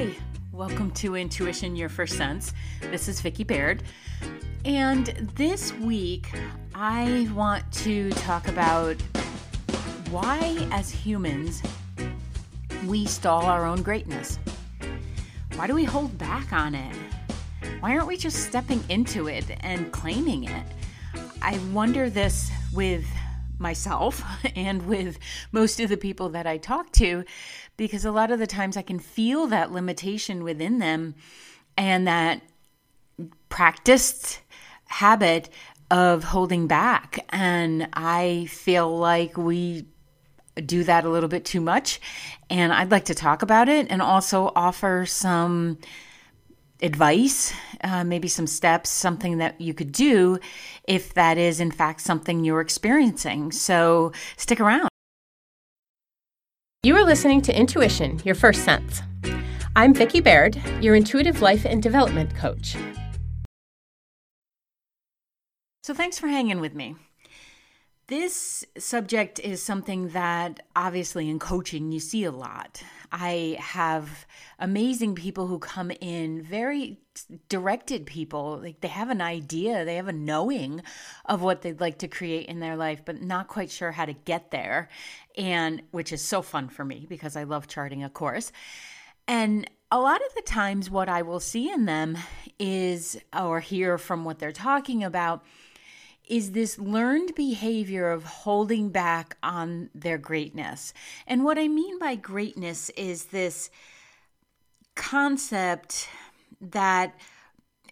Hi, welcome to Intuition Your First Sense. This is Vicki Baird. And this week, I want to talk about why, as humans, we stall our own greatness. Why do we hold back on it? Why aren't we just stepping into it and claiming it? I wonder this with myself and with most of the people that I talk to because a lot of the times I can feel that limitation within them and that practiced habit of holding back. And I feel like we do that a little bit too much. And I'd like to talk about it and also offer some advice, uh, maybe some steps, something that you could do if that is, in fact, something you're experiencing. So stick around. You are listening to Intuition, Your First Sense. I'm Vicki Baird, your intuitive life and development coach. So thanks for hanging with me. This subject is something that obviously in coaching you see a lot. I have amazing people who come in, very directed people. Like they have an idea, they have a knowing of what they'd like to create in their life, but not quite sure how to get there. And which is so fun for me because I love charting a course. And a lot of the times, what I will see in them is, or hear from what they're talking about, is this learned behavior of holding back on their greatness. And what I mean by greatness is this concept that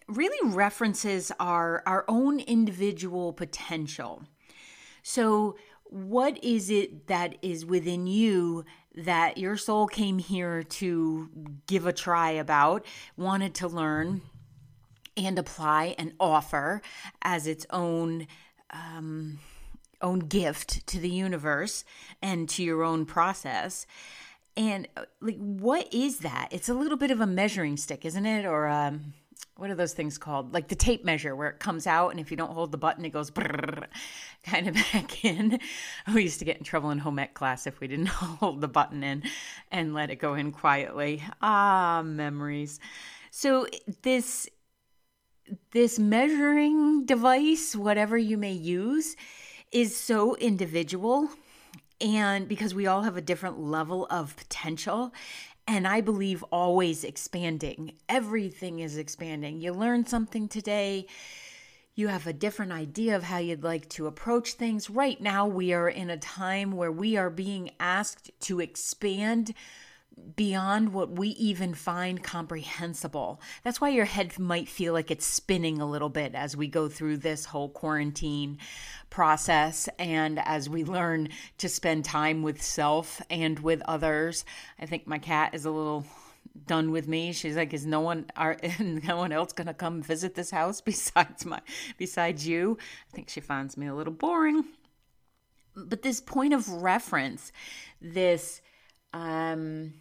really references our, our own individual potential. So, what is it that is within you that your soul came here to give a try about, wanted to learn? And apply and offer as its own um, own gift to the universe and to your own process. And uh, like, what is that? It's a little bit of a measuring stick, isn't it? Or um, what are those things called? Like the tape measure, where it comes out, and if you don't hold the button, it goes kind of back in. We used to get in trouble in home ec class if we didn't hold the button in and let it go in quietly. Ah, memories. So this this measuring device, whatever you may use, is so individual. And because we all have a different level of potential, and I believe always expanding, everything is expanding. You learn something today, you have a different idea of how you'd like to approach things. Right now, we are in a time where we are being asked to expand beyond what we even find comprehensible. That's why your head might feel like it's spinning a little bit as we go through this whole quarantine process and as we learn to spend time with self and with others. I think my cat is a little done with me. She's like, is no one are no one else gonna come visit this house besides my besides you? I think she finds me a little boring. But this point of reference, this um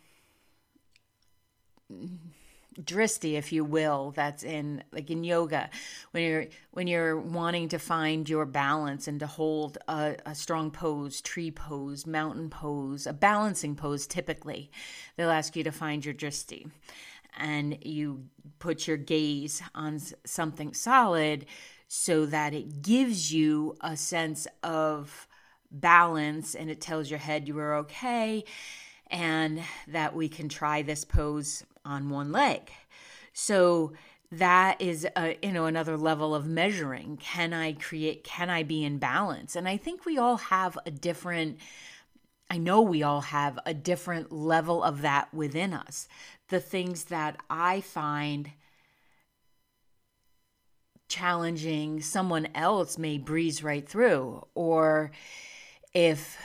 dristi if you will that's in like in yoga. When you're when you're wanting to find your balance and to hold a, a, strong pose tree pose mountain pose a balancing pose typically they'll ask you to find your dristi and you put your gaze on something solid so that it gives you a sense of balance and it tells your head you are okay and that we can try this pose on one leg. So that is a, you know another level of measuring. Can i create can i be in balance? And i think we all have a different i know we all have a different level of that within us. The things that i find challenging someone else may breeze right through. Or if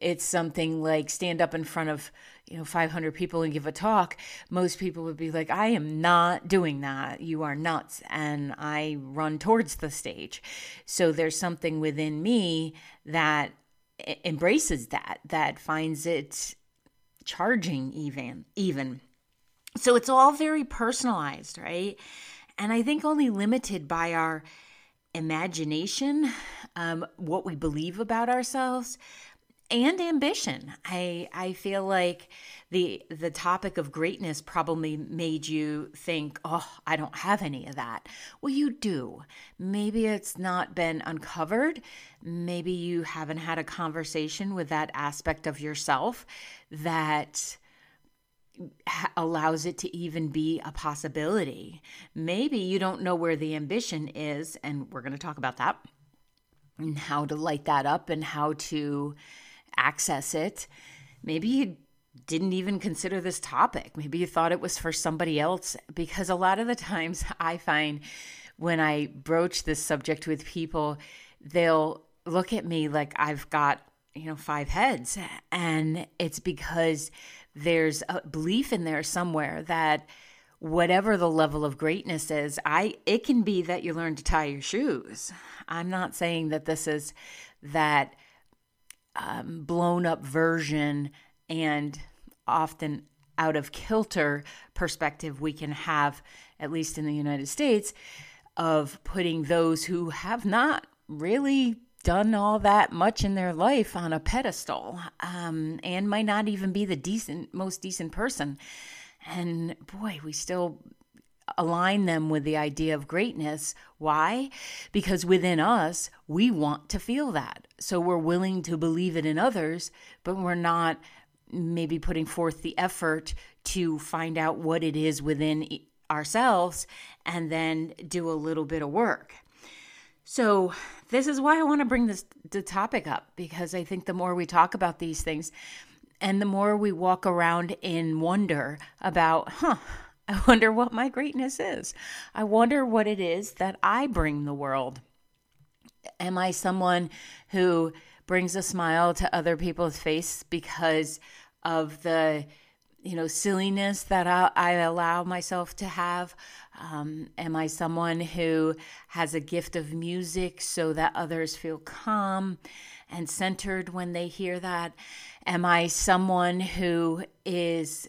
it's something like stand up in front of you know 500 people and give a talk most people would be like i am not doing that. You are nuts. And i run towards the stage. So there's something within me that embraces that that finds it charging even even. So it's all very personalized right? And i think only limited by our imagination um, what we believe about ourselves and ambition. I I feel like the the topic of greatness probably made you think, "Oh, I don't have any of that." Well, you do. Maybe it's not been uncovered. Maybe you haven't had a conversation with that aspect of yourself that allows it to even be a possibility. Maybe you don't know where the ambition is, and we're going to talk about that and how to light that up and how to access it. Maybe you didn't even consider this topic. Maybe you thought it was for somebody else because a lot of the times I find when I broach this subject with people, they'll look at me like I've got, you know, five heads. And it's because there's a belief in there somewhere that whatever the level of greatness is, I it can be that you learn to tie your shoes. I'm not saying that this is that um, blown up version and often out of kilter perspective we can have, at least in the United States, of putting those who have not really done all that much in their life on a pedestal um, and might not even be the decent, most decent person. And boy, we still align them with the idea of greatness. Why? Because within us, we want to feel that. So we're willing to believe it in others, but we're not maybe putting forth the effort to find out what it is within ourselves and then do a little bit of work. So, this is why I want to bring this the topic up because I think the more we talk about these things and the more we walk around in wonder about, huh, I wonder what my greatness is. I wonder what it is that I bring the world. Am I someone who brings a smile to other people's face because of the you know silliness that I, I allow myself to have? Um, am i someone who has a gift of music so that others feel calm and centered when they hear that? Am i someone who is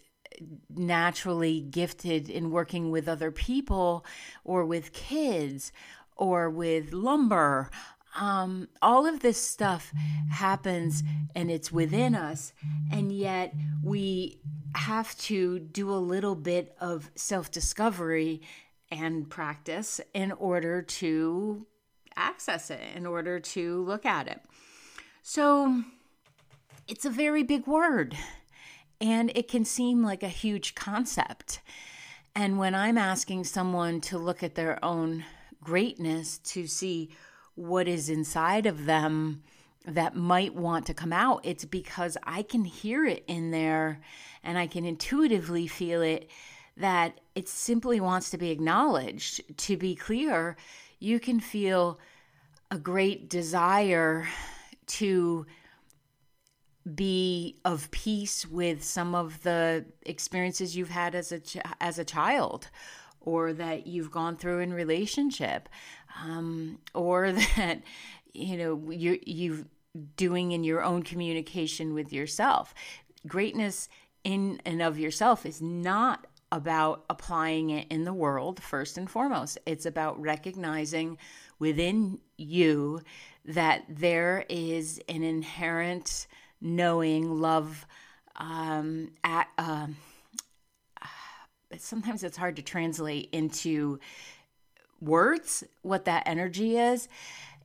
naturally gifted in working with other people or with kids or with lumber um, all of this stuff happens and it's within us, and yet we have to do a little bit of self discovery and practice in order to access it, in order to look at it. So it's a very big word, and it can seem like a huge concept. And when I'm asking someone to look at their own greatness to see what is inside of them that might want to come out, it's because I can hear it in there and I can intuitively feel it that it simply wants to be acknowledged. To be clear, you can feel a great desire to be of peace with some of the experiences you've had as a as a child or that you've gone through in relationship um, or that you know you you've doing in your own communication with yourself. Greatness in and of yourself is not about applying it in the world first and foremost. It's about recognizing within you that there is an inherent knowing love um, at, um, sometimes it's hard to translate into words what that energy is.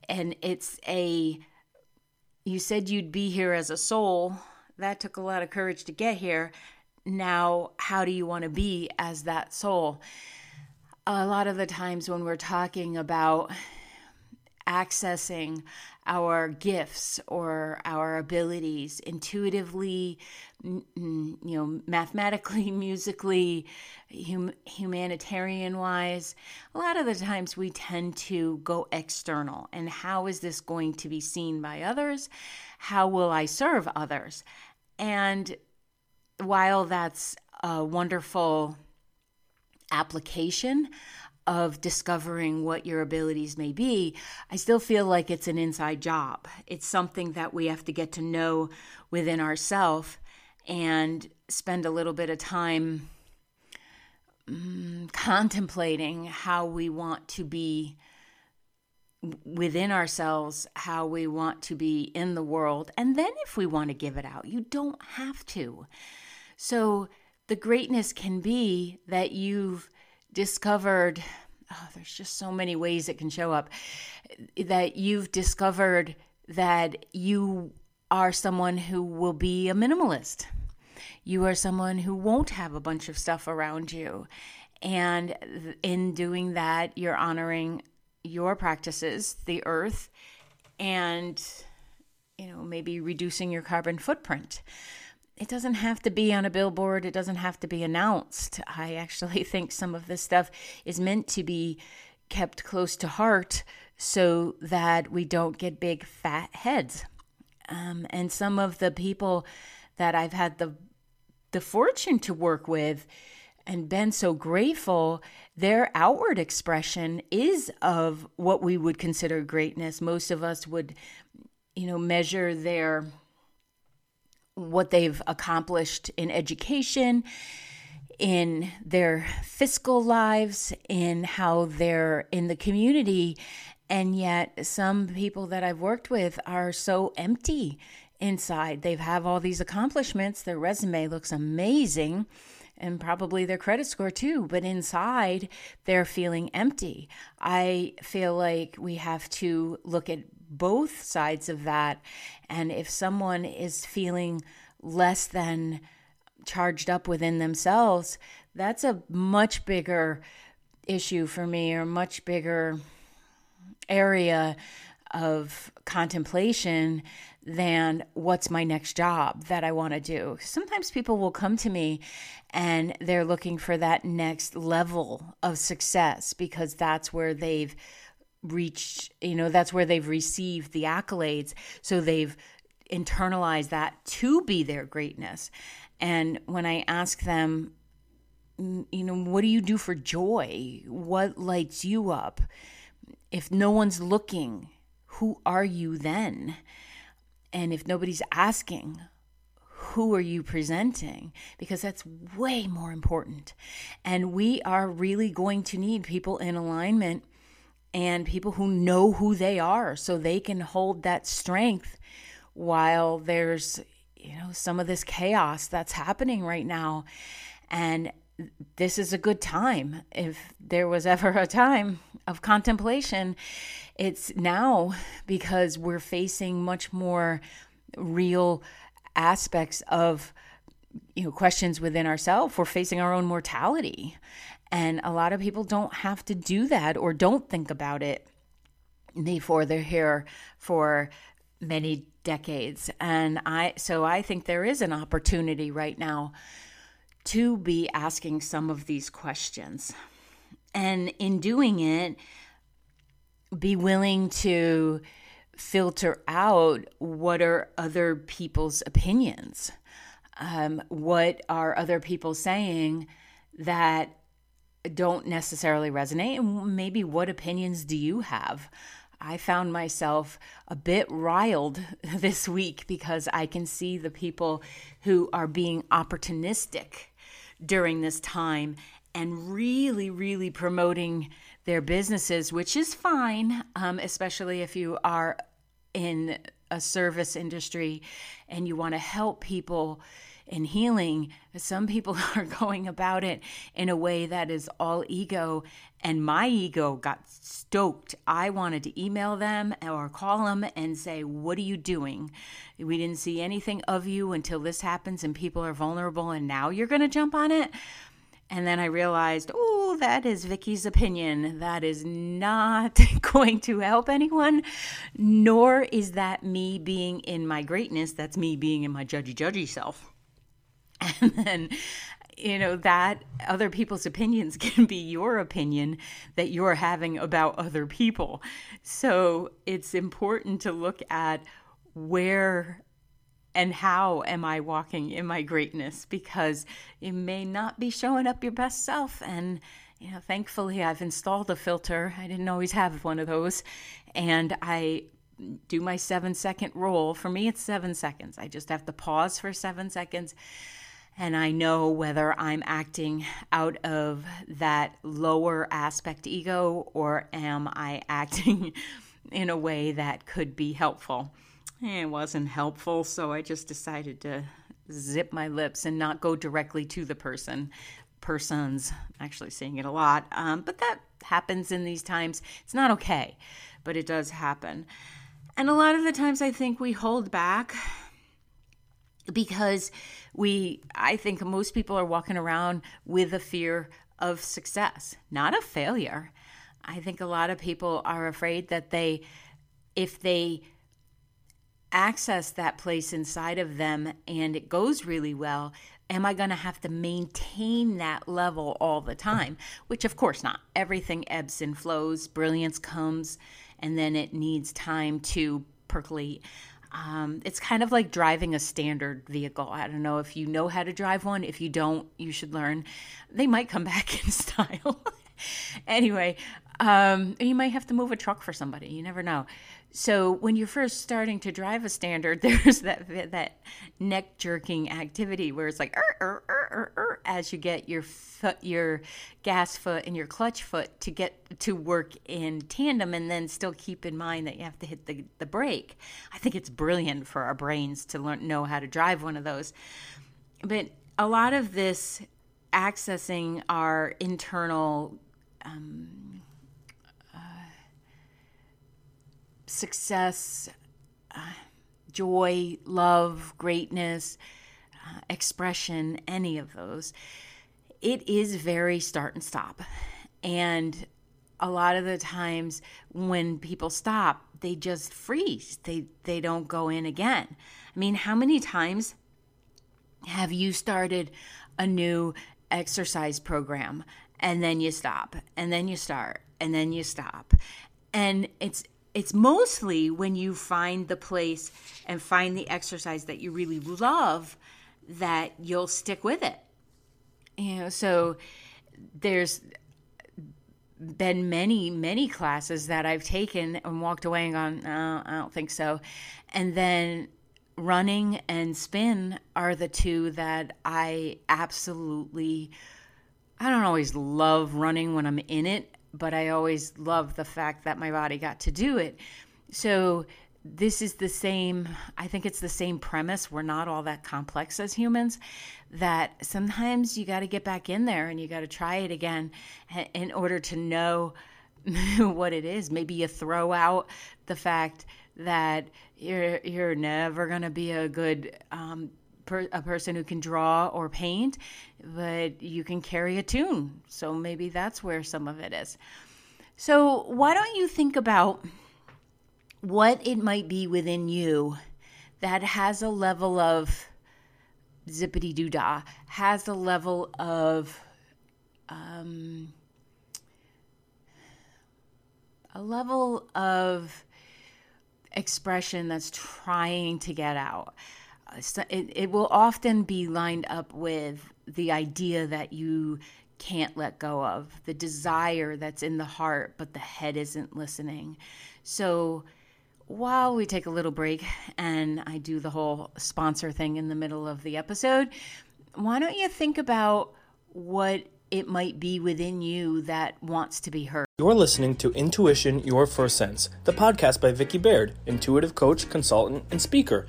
And it's a, you said you'd be here as a soul. That took a lot of courage to get here. Now, how do you want to be as that soul? A lot of the times when we're talking about accessing our gifts or our abilities intuitively, you know, mathematically, musically, hum- humanitarian wise. A lot of the times we tend to go external. And how is this going to be seen by others? How will I serve others? And while that's a wonderful application, of discovering what your abilities may be, I still feel like it's an inside job. It's something that we have to get to know within ourselves and spend a little bit of time um, contemplating how we want to be within ourselves, how we want to be in the world, and then if we want to give it out, you don't have to. So the greatness can be that you've discovered oh, there's just so many ways it can show up that you've discovered that you are someone who will be a minimalist. You are someone who won't have a bunch of stuff around you. And in doing that, you're honoring your practices, the earth, and you know, maybe reducing your carbon footprint. It doesn't have to be on a billboard, it doesn't have to be announced. I actually think some of this stuff is meant to be kept close to heart so that we don't get big fat heads. Um, and some of the people that I've had the the fortune to work with and been so grateful, their outward expression is of what we would consider greatness. Most of us would, you know, measure their what they've accomplished in education, in their fiscal lives, in how they're in the community. And yet, some people that I've worked with are so empty inside. They have all these accomplishments, their resume looks amazing and probably their credit score too, but inside they're feeling empty. I feel like we have to look at both sides of that. And if someone is feeling less than charged up within themselves, that's a much bigger issue for me or much bigger area of contemplation than what's my next job that I want to do. Sometimes people will come to me and they're looking for that next level of success because that's where they've reached, you know, that's where they've received the accolades. So they've internalized that to be their greatness. And when I ask them, you know, what do you do for joy? What lights you up? If no one's looking, who are you then? And if nobody's asking, who are you presenting? Because that's way more important. And we are really going to need people in alignment and people who know who they are so they can hold that strength while there's you know some of this chaos that's happening right now. And this is a good time. If there was ever a time of contemplation it's now because we're facing much more real aspects of you know questions within ourselves we're facing our own mortality and a lot of people don't have to do that or don't think about it before they're here for many decades and i so i think there is an opportunity right now to be asking some of these questions and in doing it be willing to filter out what are other people's opinions. Um, what are other people saying that don't necessarily resonate? And maybe what opinions do you have? I found myself a bit riled this week because I can see the people who are being opportunistic during this time and really, really promoting their businesses, which is fine, um, especially if you are in a service industry and you want to help people in healing. Some people are going about it in a way that is all ego, and my ego got stoked. I wanted to email them or call them and say, What are you doing? We didn't see anything of you until this happens and people are vulnerable, and now you're going to jump on it. And then I realized, oh, that is Vicki's opinion. That is not going to help anyone, nor is that me being in my greatness. That's me being in my judgy, judgy self. And then, you know, that other people's opinions can be your opinion that you're having about other people. So it's important to look at where and how am I walking in my greatness? Because it may not be showing up your best self. And, you know, thankfully I've installed a filter. I didn't always have one of those. And I do my seven second roll. For me, it's seven seconds. I just have to pause for seven seconds. And I know whether I'm acting out of that lower aspect ego or am I acting in a way that could be helpful it wasn't helpful, so I just decided to zip my lips and not go directly to the person. Persons, actually seeing it a lot, um, but that happens in these times. It's not okay, but it does happen. And a lot of the times I think we hold back because we, I think most people are walking around with a fear of success, not of failure. I think a lot of people are afraid that they, if they access that place inside of them and it goes really well, am I going to have to maintain that level all the time? Which, of course, not. Everything ebbs and flows, brilliance comes, and then it needs time to percolate. Um, it's kind of like driving a standard vehicle. I don't know if you know how to drive one. If you don't, you should learn. They might come back in style. anyway, um, you might have to move a truck for somebody. You never know. So when you're first starting to drive a standard, there's that that neck jerking activity where it's like er, er, er, as you get your foot, your gas foot and your clutch foot to get to work in tandem, and then still keep in mind that you have to hit the the brake. I think it's brilliant for our brains to learn know how to drive one of those. But a lot of this accessing our internal um, success, uh, joy, love, greatness, uh, expression, any of those, it is very start and stop. And a lot of the times when people stop, they just freeze. They they don't go in again. I mean, how many times have you started a new exercise program and then you stop and then you start and then you stop? And it's it's mostly when you find the place and find the exercise that you really love that you'll stick with it. You know, so there's been many, many classes that I've taken and walked away and gone, no, I don't think so. And then running and spin are the two that I absolutely I don't always love running when I'm in it, but I always love the fact that my body got to do it. So this is the same i think it's the same premise we're not all that complex as humans that sometimes you got to get back in there and you got to try it again in order to know what it is maybe you throw out the fact that you're you're never going to be a good um, per, a person who can draw or paint, but you can carry a tune. So maybe that's where some of it is. So why don't you think about what it might be within you that has a level of zippity doo dah, has a level of um, a level of expression that's trying to get out it, it will often be lined up with the idea that you can't let go of, the desire that's in the heart, but the head isn't listening. So while we take a little break and I do the whole sponsor thing in the middle of the episode, why don't you think about what it might be within you that wants to be heard? You're listening to Intuition Your First Sense, the podcast by Vicki Baird, intuitive coach, consultant, and speaker.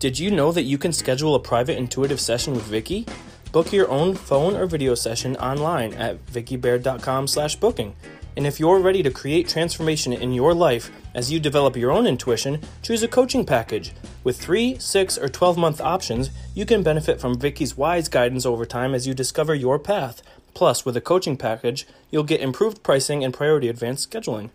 Did you know that you can schedule a private intuitive session with Vicki? Book your own phone or video session online at vickibaird.com/booking. And if you're ready to create transformation in your life as you develop your own intuition, choose a coaching package. With 3, 6, or 12 month options, you can benefit from Vicki's wise guidance over time as you discover your path. Plus, with a coaching package, you'll get improved pricing and priority advanced scheduling.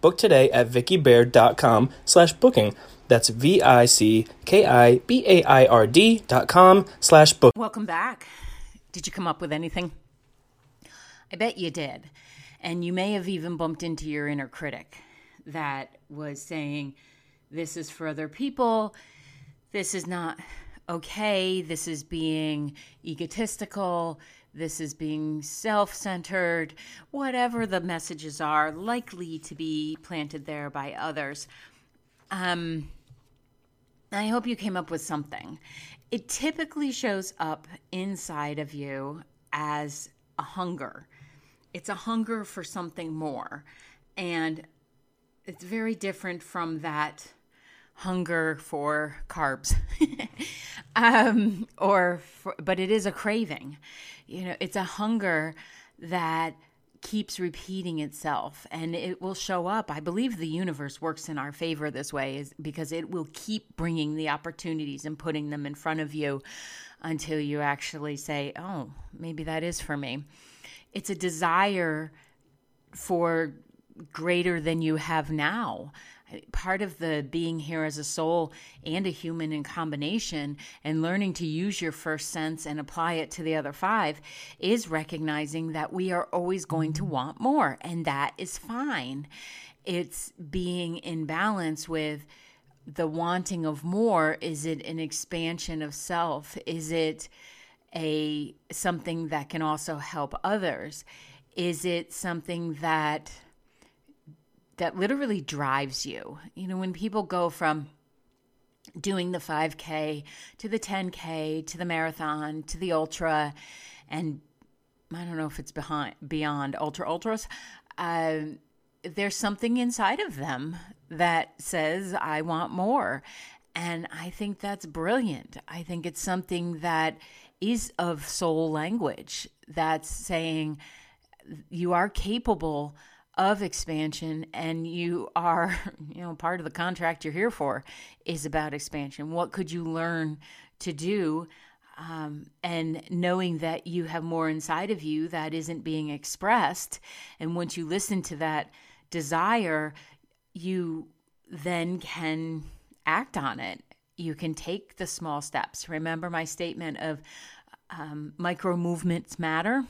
Book today at vickibaird.com/booking. That's V I C K I B A I R D dot com slash book. Welcome back. Did you come up with anything? I bet you did. And you may have even bumped into your inner critic that was saying, This is for other people. This is not okay. This is being egotistical. This is being self centered. Whatever the messages are likely to be planted there by others. Um, I hope you came up with something. It typically shows up inside of you as a hunger. It's a hunger for something more. And it's very different from that hunger for carbs um, or for, but it is a craving. You know, it's a hunger that keeps repeating itself and it will show up. I believe the universe works in our favor this way is because it will keep bringing the opportunities and putting them in front of you until you actually say, "Oh, maybe that is for me." It's a desire for greater than you have now part of the being here as a soul and a human in combination and learning to use your first sense and apply it to the other five is recognizing that we are always going to want more and that is fine. It's being in balance with the wanting of more. Is it an expansion of self? Is it a something that can also help others? Is it something that that literally drives you. You know, when people go from doing the 5K to the 10K to the marathon to the ultra, and I don't know if it's behind beyond ultra ultras. Uh, there's something inside of them that says, I want more. And I think that's brilliant. I think it's something that is of soul language that's saying you are capable of expansion and you are you know part of the contract you're here for is about expansion. What could you learn to do um, and knowing that you have more inside of you that isn't being expressed and once you listen to that desire you then can act on it. You can take the small steps. Remember my statement of um, micro movements matter?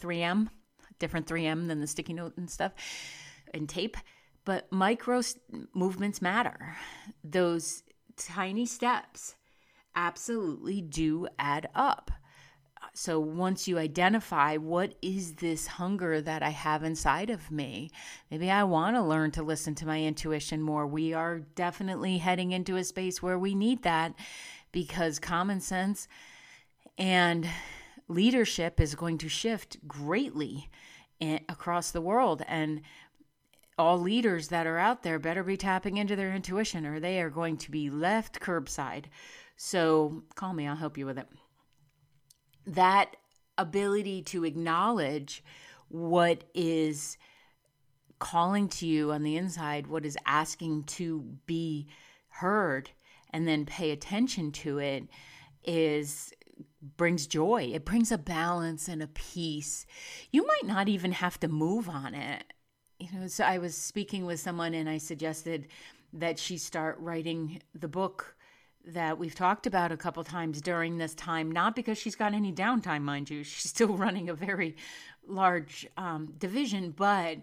3m different 3M than the sticky note and stuff and tape. But micro movements matter. Those tiny steps absolutely do add up. So once you identify what is this hunger that I have inside of me, maybe I want to learn to listen to my intuition more. We are definitely heading into a space where we need that because common sense and leadership is going to shift greatly across the world. And all leaders that are out there better be tapping into their intuition or they are going to be left curbside. So call me, I'll help you with it. That ability to acknowledge what is calling to you on the inside, what is asking to be heard, and then pay attention to it is brings joy. It brings a balance and a peace. You might not even have to move on it. You know, so I was speaking with someone and I suggested that she start writing the book that we've talked about a couple times during this time, not because she's got any downtime, mind you. She's still running a very large um, division, but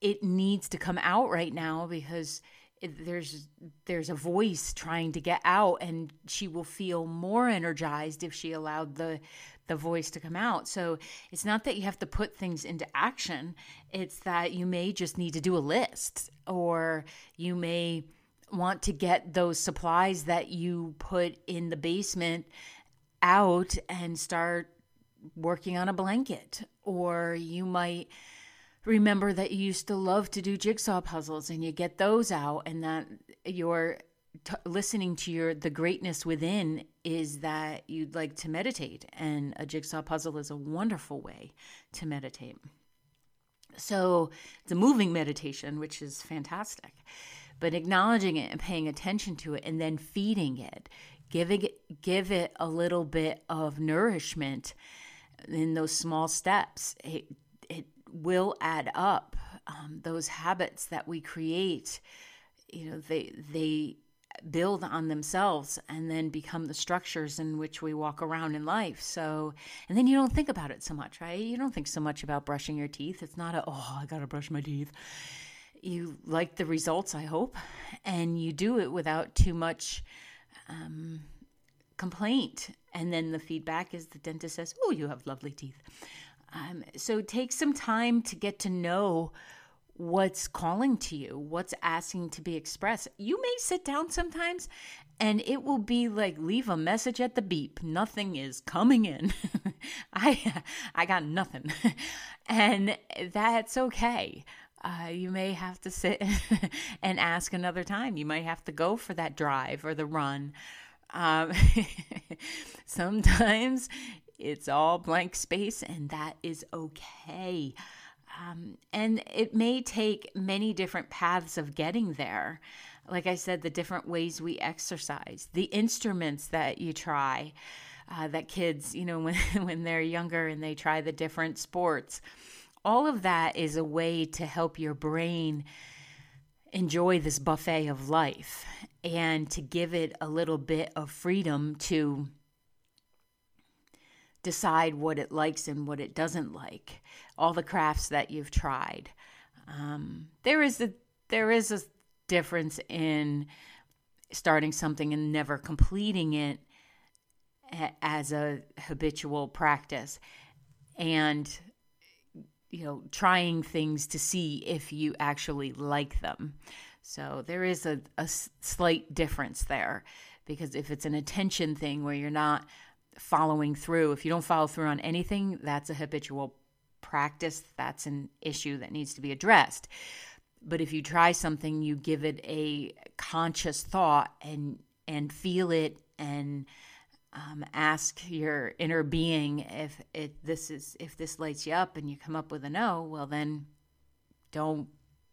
it needs to come out right now because there's there's a voice trying to get out and she will feel more energized if she allowed the the voice to come out. So it's not that you have to put things into action. It's that you may just need to do a list or you may want to get those supplies that you put in the basement out and start working on a blanket. Or you might remember that you used to love to do jigsaw puzzles and you get those out and that you're t- listening to your the greatness within is that you'd like to meditate and a jigsaw puzzle is a wonderful way to meditate. So it's a moving meditation which is fantastic but acknowledging it and paying attention to it and then feeding it giving it give it a little bit of nourishment in those small steps it, will add up. Um, those habits that we create, you know, they they build on themselves and then become the structures in which we walk around in life. So, and then you don't think about it so much, right? You don't think so much about brushing your teeth. It's not a, oh, I got to brush my teeth. You like the results, I hope, and you do it without too much um, complaint. And then the feedback is the dentist says, oh, you have lovely teeth. Um, so take some time to get to know what's calling to you, what's asking to be expressed. You may sit down sometimes and it will be like leave a message at the beep. Nothing is coming in. I I got nothing. and that's okay. Uh, you may have to sit and ask another time. You might have to go for that drive or the run Um, sometimes it's all blank space, and that is okay. Um, and it may take many different paths of getting there. Like I said, the different ways we exercise, the instruments that you try, uh, that kids, you know, when, when they're younger and they try the different sports. All of that is a way to help your brain enjoy this buffet of life and to give it a little bit of freedom to decide what it likes and what it doesn't like. All the crafts that you've tried. Um, there is a there is a difference in starting something and never completing it as a habitual practice and you know trying things to see if you actually like them so there is a, a slight difference there because if it's an attention thing where you're not following through. If you don't follow through on anything that's a habitual practice. That's an issue that needs to be addressed. But if you try something you give it a conscious thought and and feel it and um, ask your inner being if it this is if this lights you up and you come up with a no well then don't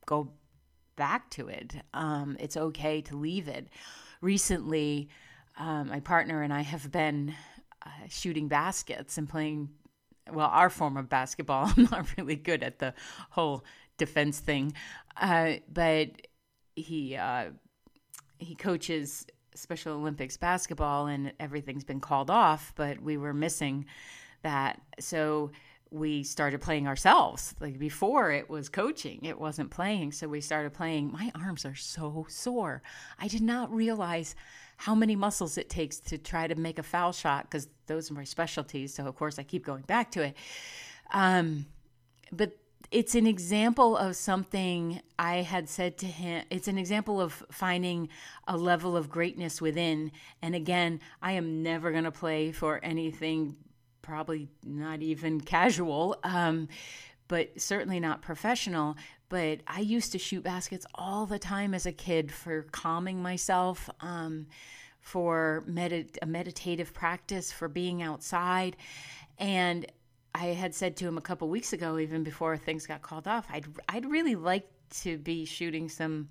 go back to it. Um, it's okay to leave it. Recently um, my partner and i have been uh, shooting baskets and playing well our form of basketball i'm not really good at the whole defense thing uh, but he uh, he coaches Special Olympics basketball and everything's been called off, but we were missing that. So we started playing ourselves. Like before it was coaching, it wasn't playing. So we started playing. My arms are so sore. I did not realize how many muscles it takes to try to make a foul shot because those are my specialties. So of course I keep going back to it. Um, but it's an example of something I had said to him. It's an example of finding a level of greatness within. And again, I am never going to play for anything, probably not even casual, um, but certainly not professional. But I used to shoot baskets all the time as a kid for calming myself. Um, for a meditative practice, for being outside. And I had said to him a couple weeks ago, even before things got called off, I'd I'd really like to be shooting some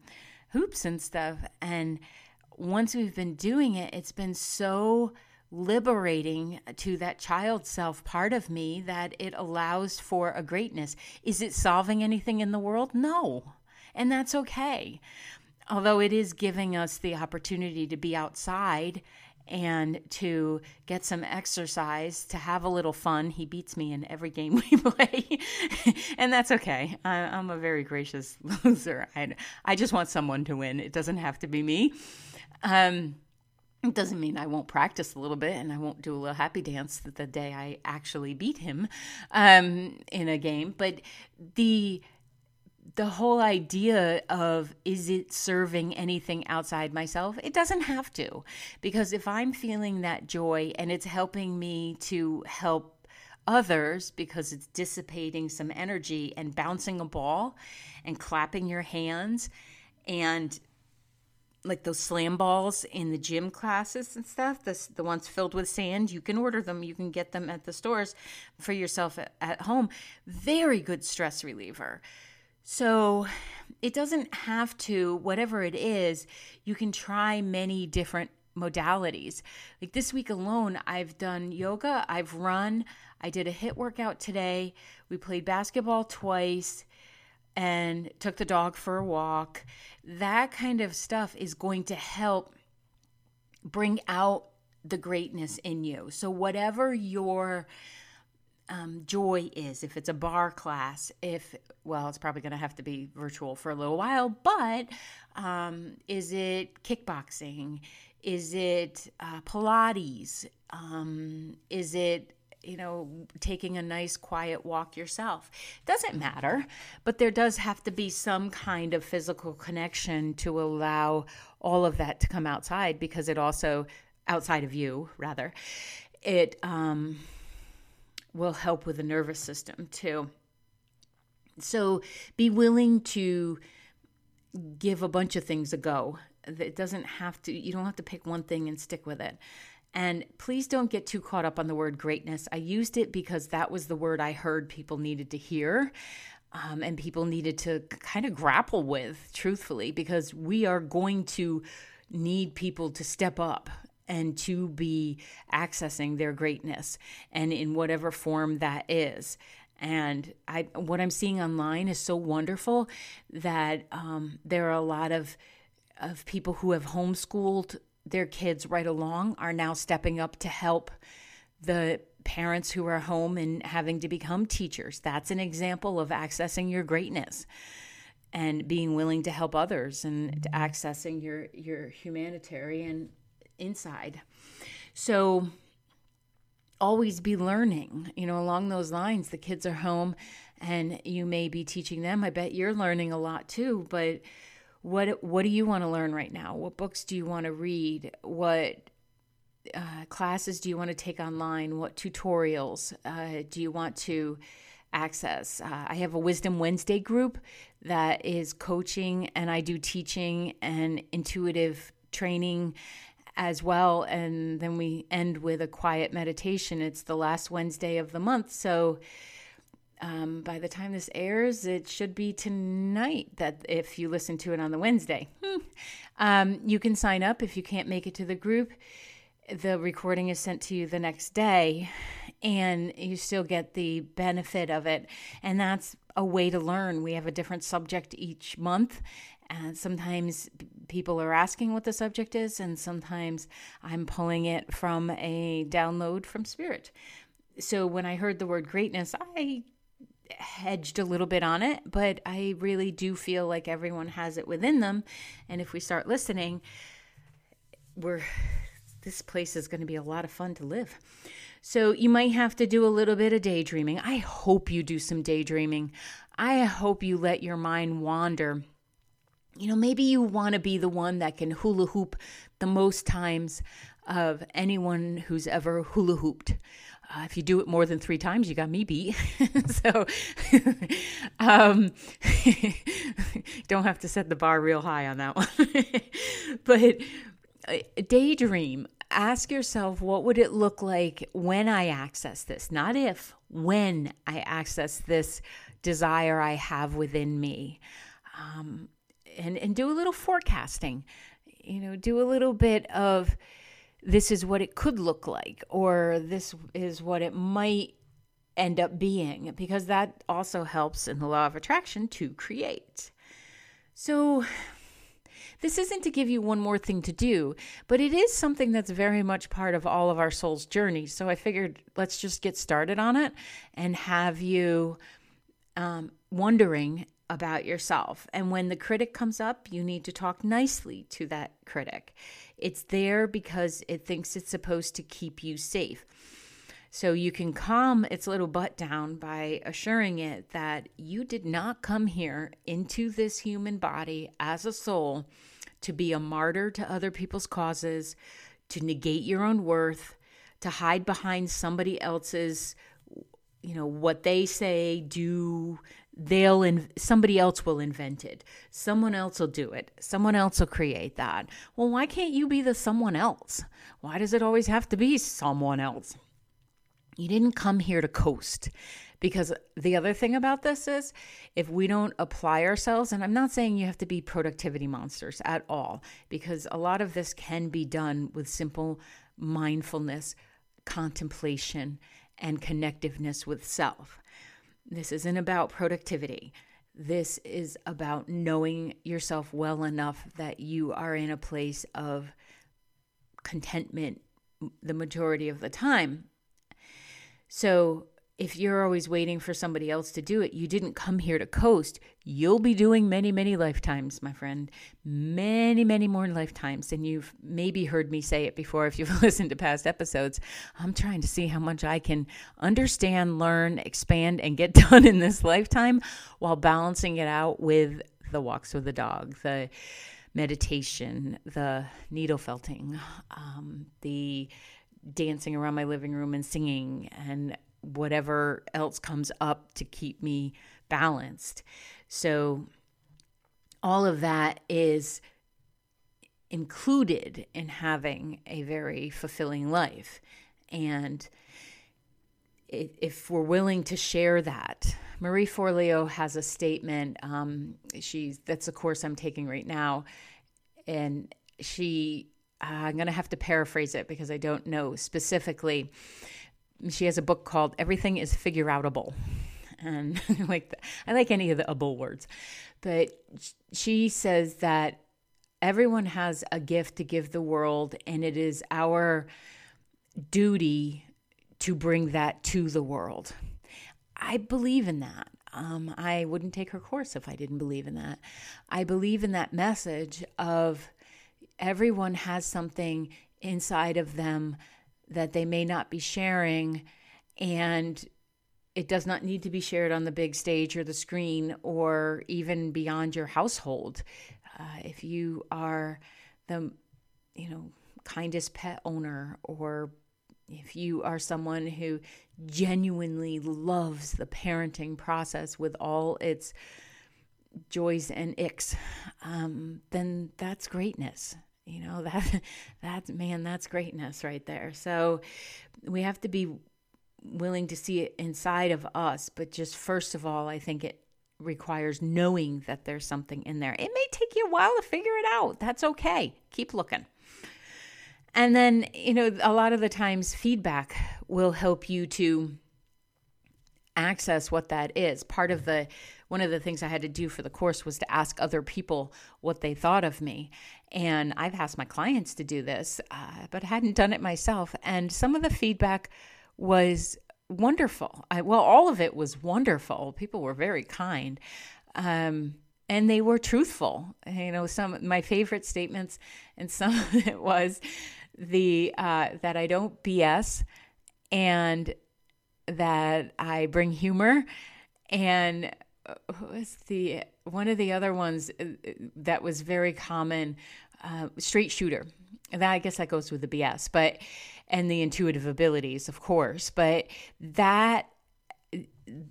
hoops and stuff. And once we've been doing it, it's been so liberating to that child self part of me that it allows for a greatness. Is it solving anything in the world? No. And that's okay. Although it is giving us the opportunity to be outside and to get some exercise, to have a little fun. He beats me in every game we play, and that's okay. I, am a very gracious loser. I, I just want someone to win. It doesn't have to be me. Um, it doesn't mean I won't practice a little bit and I won't do a little happy dance the day I actually beat him um, in a game. But the the whole idea of is it serving anything outside myself? It doesn't have to. Because if I'm feeling that joy and it's helping me to help others because it's dissipating some energy and bouncing a ball and clapping your hands and like those slam balls in the gym classes and stuff, the, the ones filled with sand, you can order them. You can get them at the stores for yourself at, at home. Very good stress reliever. So it doesn't have to, whatever it is, you can try many different modalities. Like this week alone, I've done yoga, I've run, I did a HIIT workout today, we played basketball twice, and took the dog for a walk. That kind of stuff is going to help bring out the greatness in you. So, whatever your um, joy is, if it's a barre class, if, well, it's probably going to have to be virtual for a little while, but um, is it kickboxing? Is it uh, Pilates? Um, is it you know, taking a nice quiet walk yourself. Doesn't matter, but there does have to be some kind of physical connection to allow all of that to come outside because it also, outside of you, rather, it, um, will help with the nervous system too. So be willing to give a bunch of things a go. It doesn't have to, you don't have to pick one thing and stick with it. And please don't get too caught up on the word greatness. I used it because that was the word I heard people needed to hear. Um, and people needed to kind of grapple with, truthfully, because we are going to need people to step up and to be accessing their greatness and in whatever form that is and I, what I'm seeing online is so wonderful that um, there are a lot of of people who have homeschooled their kids right along are now stepping up to help the parents who are home and having to become teachers. That's an example of accessing your greatness and being willing to help others and accessing your your humanitarian inside. So always be learning, you know, along those lines. The kids are home and you may be teaching them. I bet you're learning a lot too, but what what do you want to learn right now? What books do you want to read? What uh, classes do you want to take online? What tutorials uh, do you want to access? Uh, I have a Wisdom Wednesday group that is coaching, and I do teaching and intuitive training as well. And then we end with a quiet meditation. It's the last Wednesday of the month. So um, by the time this airs, it should be tonight that if you listen to it on the Wednesday. Um, you can sign up if you can't make it to the group. The recording is sent to you the next day, and you still get the benefit of it. And that's a way to learn. We have a different subject each month, and sometimes people are asking what the subject is, and sometimes I'm pulling it from a download from Spirit. So when I heard the word greatness, I hedged a little bit on it, but I really do feel like everyone has it within them. And if we start listening, we're this place is going to be a lot of fun to live. So you might have to do a little bit of daydreaming. I hope you do some daydreaming. I hope you let your mind wander you know, maybe you want to be the one that can hula hoop the most times of anyone who's ever hula hooped. Uh, if you do it more than three times, you got me beat. so, um, don't have to set the bar real high on that one. but uh, daydream. Ask yourself, what would it look like when I access this? Not if, when I access this desire I have within me. Um, and and do a little forecasting you know do a little bit of this is what it could look like or this is what it might end up being because that also helps in the law of attraction to create so this isn't to give you one more thing to do, but it is something that's very much part of all of our soul's journey. So I figured let's just get started on it and have you um, wondering about yourself. And when the critic comes up, you need to talk nicely to that critic. It's there because it thinks it's supposed to keep you safe. So you can calm its little butt down by assuring it that you did not come here into this human body as a soul to be a martyr to other people's causes, to negate your own worth, to hide behind somebody else's you know what they say do they'll in, somebody else will invent it. Someone else will do it. Someone else will create that. Well why can't you be the someone else? Why does it always have to be someone else? You didn't come here to coast. Because the other thing about this is if we don't apply ourselves and i'm not saying you have to be productivity monsters at all because a lot of this can be done with simple mindfulness contemplation and connectiveness with self this isn't about productivity. This is about knowing yourself well enough that you are in a place of contentment the majority of the time. So, if you're always waiting for somebody else to do it, you didn't come here to coast. You'll be doing many, many lifetimes, my friend. Many, many more lifetimes. And you've maybe heard me say it before if you've listened to past episodes. I'm trying to see how much I can understand, learn, expand, and get done in this lifetime while balancing it out with the walks with the dog, the meditation, the needle felting, um, the dancing around my living room and singing and whatever else comes up to keep me balanced. So, all of that is included in having a very fulfilling life. And if we're willing to share that, Marie Forleo has a statement. Um, she's that's a course I'm taking right now, and she uh, I'm going to have to paraphrase it because I don't know specifically. She has a book called Everything is Figure Outable. And like the, I like any of the able words, but she says that everyone has a gift to give the world, and it is our duty to bring that to the world. I believe in that. Um, I wouldn't take her course if I didn't believe in that. I believe in that message of everyone has something inside of them that they may not be sharing, and it does not need to be shared on the big stage or the screen or even beyond your household. Uh, if you are the, you know, kindest pet owner or if you are someone who genuinely loves the parenting process with all its joys and icks, um, then that's greatness. You know that that's man, that's greatness right there. So we have to be willing to see it inside of us, but just first of all, I think it requires knowing that there's something in there. It may take you a while to figure it out. That's okay. Keep looking. And then, you know, a lot of the times feedback will help you to access what that is. Part of the one of the things I had to do for the course was to ask other people what they thought of me. And I've asked my clients to do this, uh, but I hadn't done it myself. And some of the feedback was wonderful. I, well, all of it was wonderful. People were very kind. Um, and they were truthful. You know, some my favorite statements, and some of it was, the uh, that I don't BS and that I bring humor. And uh, was the one of the other ones uh, that was very common uh, straight shooter. That I guess that goes with the BS but and the intuitive abilities of course. But that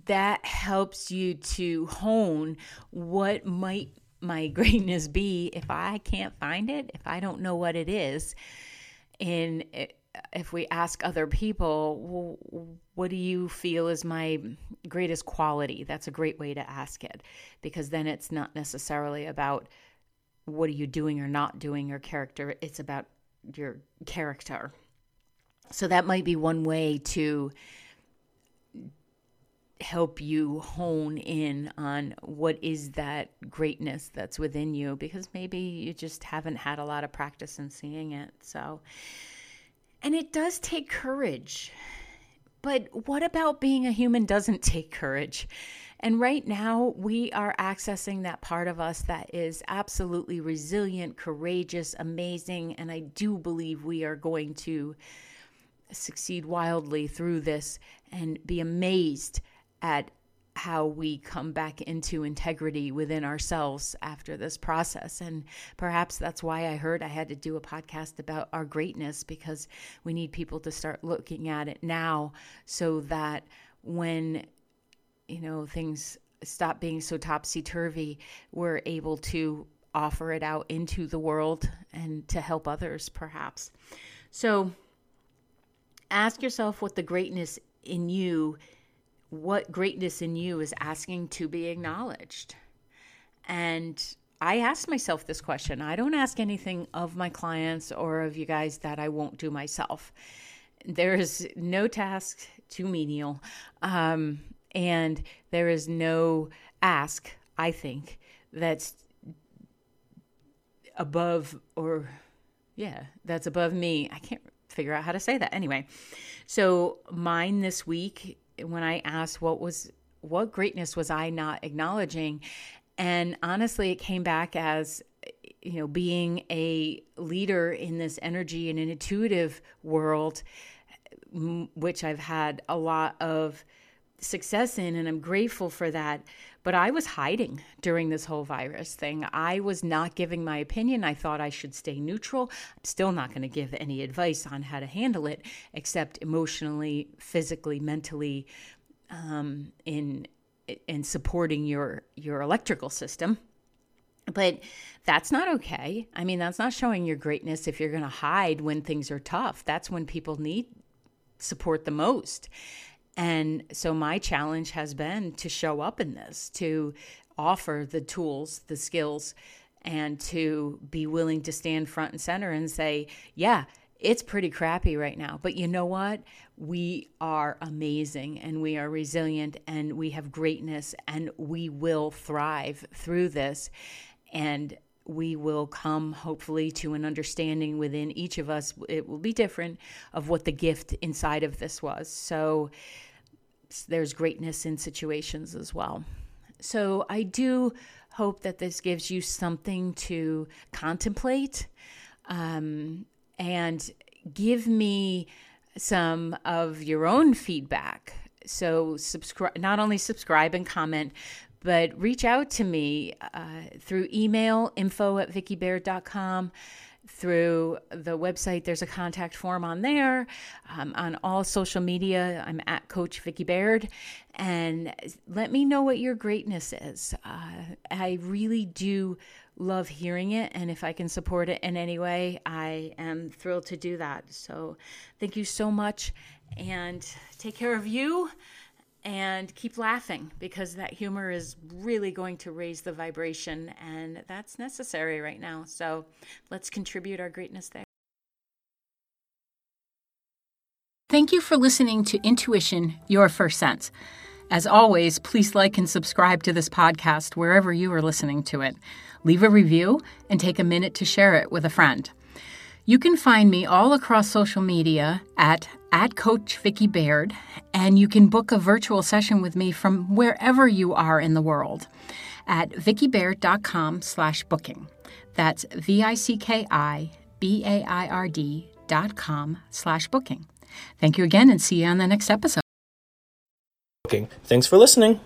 that helps you to hone what might my greatness be if I can't find it if I don't know what it is. In if we ask other people, what do you feel is my greatest quality? That's a great way to ask it because then it's not necessarily about what are you doing or not doing your character, it's about your character. So that might be one way to help you hone in on what is that greatness that's within you because maybe you just haven't had a lot of practice in seeing it. So, and it does take courage. But what about being a human doesn't take courage? And right now, we are accessing that part of us that is absolutely resilient, courageous, amazing. And I do believe we are going to succeed wildly through this and be amazed at how we come back into integrity within ourselves after this process. And perhaps that's why I heard I had to do a podcast about our greatness because we need people to start looking at it now so that when, you know, things stop being so topsy turvy, we're able to offer it out into the world and to help others, perhaps. So ask yourself what the greatness in you what greatness in you is asking to be acknowledged. And I ask myself this question. I don't ask anything of my clients or of you guys that I won't do myself. There is no task too menial. Um, and there is no ask, I think, that's above or, yeah, that's above me. I can't figure out how to say that. Anyway, so mine this week when I asked what was what greatness was I not acknowledging, and honestly, it came back as you know being a leader in this energy and an intuitive world, which I've had a lot of success in, and I'm grateful for that. But I was hiding during this whole virus thing. I was not giving my opinion. I thought I should stay neutral. I'm still not going to give any advice on how to handle it, except emotionally, physically, mentally, um, in in supporting your your electrical system. But that's not okay. I mean, that's not showing your greatness if you're going to hide when things are tough. That's when people need support the most. And so my challenge has been to show up in this, to offer the tools, the skills, and to be willing to stand front and center and say, yeah, it's pretty crappy right now. But you know what? We are amazing and we are resilient and we have greatness and we will thrive through this. And we will come hopefully to an understanding within each of us. It will be different of what the gift inside of this was. So there's greatness in situations as well. So I do hope that this gives you something to contemplate um, and give me some of your own feedback. So subscribe, not only subscribe and comment, but reach out to me uh, through email info at vickibaird.com through the website. There's a contact form on there. Um, on all social media i'm at coach vicki baird. And let me know what your greatness is. Uh, i really do love hearing it. And if i can support it in any way i am thrilled to do that. So thank you so much. And take care of you and keep laughing because that humor is really going to raise the vibration and that's necessary right now. So let's contribute our greatness there. Thank you for listening to Intuition Your First Sense. As always, please like and subscribe to this podcast wherever you are listening to it. Leave a review and take a minute to share it with a friend. You can find me all across social media at at Coach Vicki Baird, and you can book a virtual session with me from wherever you are in the world at vickibaird.com slash booking. That's V-I-C-K-I-B-A-I-R-D dot com slash booking. Thank you again and see you on the next episode. Thanks for listening.